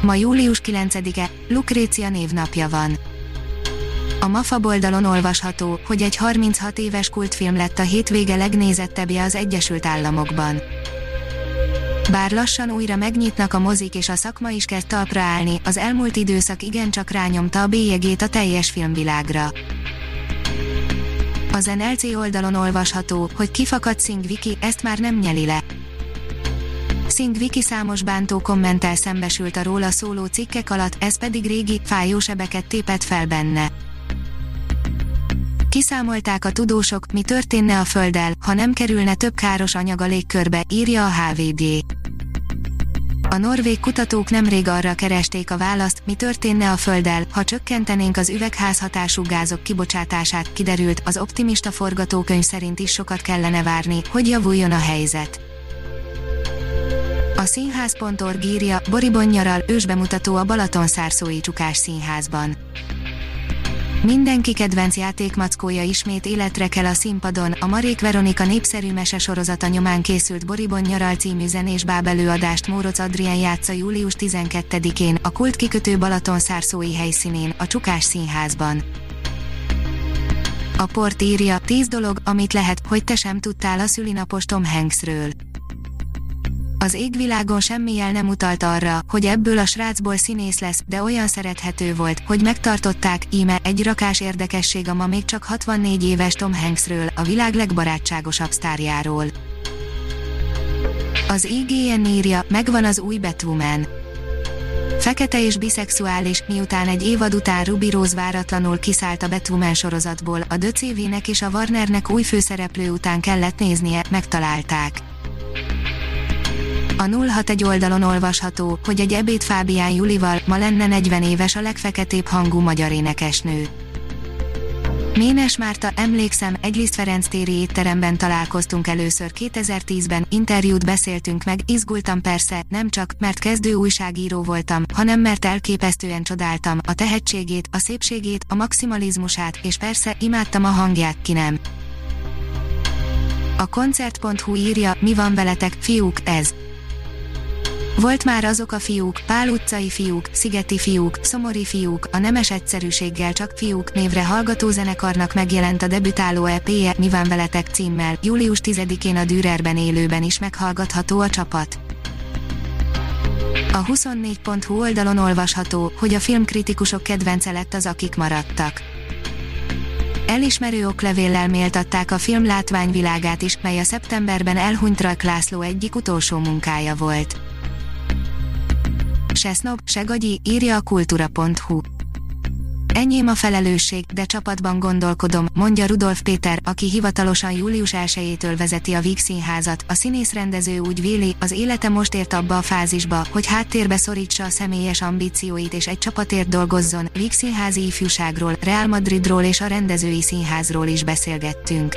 Ma július 9-e, Lukrécia névnapja van. A MAFA oldalon olvasható, hogy egy 36 éves kultfilm lett a hétvége legnézettebbje az Egyesült Államokban. Bár lassan újra megnyitnak a mozik és a szakma is kezd talpra állni, az elmúlt időszak igencsak rányomta a bélyegét a teljes filmvilágra. Az NLC oldalon olvasható, hogy kifakadt Sing Viki, ezt már nem nyeli le. Singh Viki számos bántó kommentel szembesült a róla szóló cikkek alatt, ez pedig régi, fájó sebeket tépett fel benne. Kiszámolták a tudósok, mi történne a Földdel, ha nem kerülne több káros anyag a légkörbe, írja a HVD. A norvég kutatók nemrég arra keresték a választ, mi történne a Földdel, ha csökkentenénk az üvegházhatású gázok kibocsátását, kiderült, az optimista forgatókönyv szerint is sokat kellene várni, hogy javuljon a helyzet. A színház.org írja, Boribon nyaral, ősbemutató a Balatonszárszói Csukás Színházban. Mindenki kedvenc játékmackója ismét életre kell a színpadon, a Marék Veronika népszerű mese sorozata nyomán készült Boribon nyaral című zenés bábelőadást Móroc Adrien játsza július 12-én, a kult kikötő Balatonszárszói helyszínén, a Csukás Színházban. A port írja, 10 dolog, amit lehet, hogy te sem tudtál a szülinapos Tom Hanksről. Az égvilágon semmi jel nem utalt arra, hogy ebből a srácból színész lesz, de olyan szerethető volt, hogy megtartották, íme egy rakás érdekesség a ma még csak 64 éves Tom Hanksről, a világ legbarátságosabb sztárjáról. Az IGN írja, megvan az új Batwoman. Fekete és biszexuális, miután egy évad után Ruby Rose váratlanul kiszállt a Batwoman sorozatból, a DCV-nek és a Warnernek új főszereplő után kellett néznie, megtalálták. A 061 oldalon olvasható, hogy egy ebéd Fábián Julival ma lenne 40 éves a legfeketébb hangú magyar énekesnő. Ménes Márta, emlékszem, egy Liszt Ferenc téri étteremben találkoztunk először 2010-ben, interjút beszéltünk meg, izgultam persze, nem csak, mert kezdő újságíró voltam, hanem mert elképesztően csodáltam a tehetségét, a szépségét, a maximalizmusát, és persze imádtam a hangját, ki nem. A koncert.hu írja, mi van veletek, fiúk, ez. Volt már azok a fiúk, Pál utcai fiúk, Szigeti fiúk, Szomori fiúk, a nemes egyszerűséggel csak fiúk névre hallgató zenekarnak megjelent a debütáló EP-je Mi van veletek címmel, július 10-én a Dürerben élőben is meghallgatható a csapat. A 24.hu oldalon olvasható, hogy a filmkritikusok kedvence lett az akik maradtak. Elismerő oklevéllel méltatták a film látványvilágát is, mely a szeptemberben elhunyt Rajk László egyik utolsó munkája volt se sznob, se gagyi, írja a kultúra.hu. Enyém a felelősség, de csapatban gondolkodom, mondja Rudolf Péter, aki hivatalosan július 1-től vezeti a Víg Színházat. A színész-rendező úgy véli, az élete most ért abba a fázisba, hogy háttérbe szorítsa a személyes ambícióit és egy csapatért dolgozzon. Víg Színházi ifjúságról, Real Madridról és a rendezői színházról is beszélgettünk.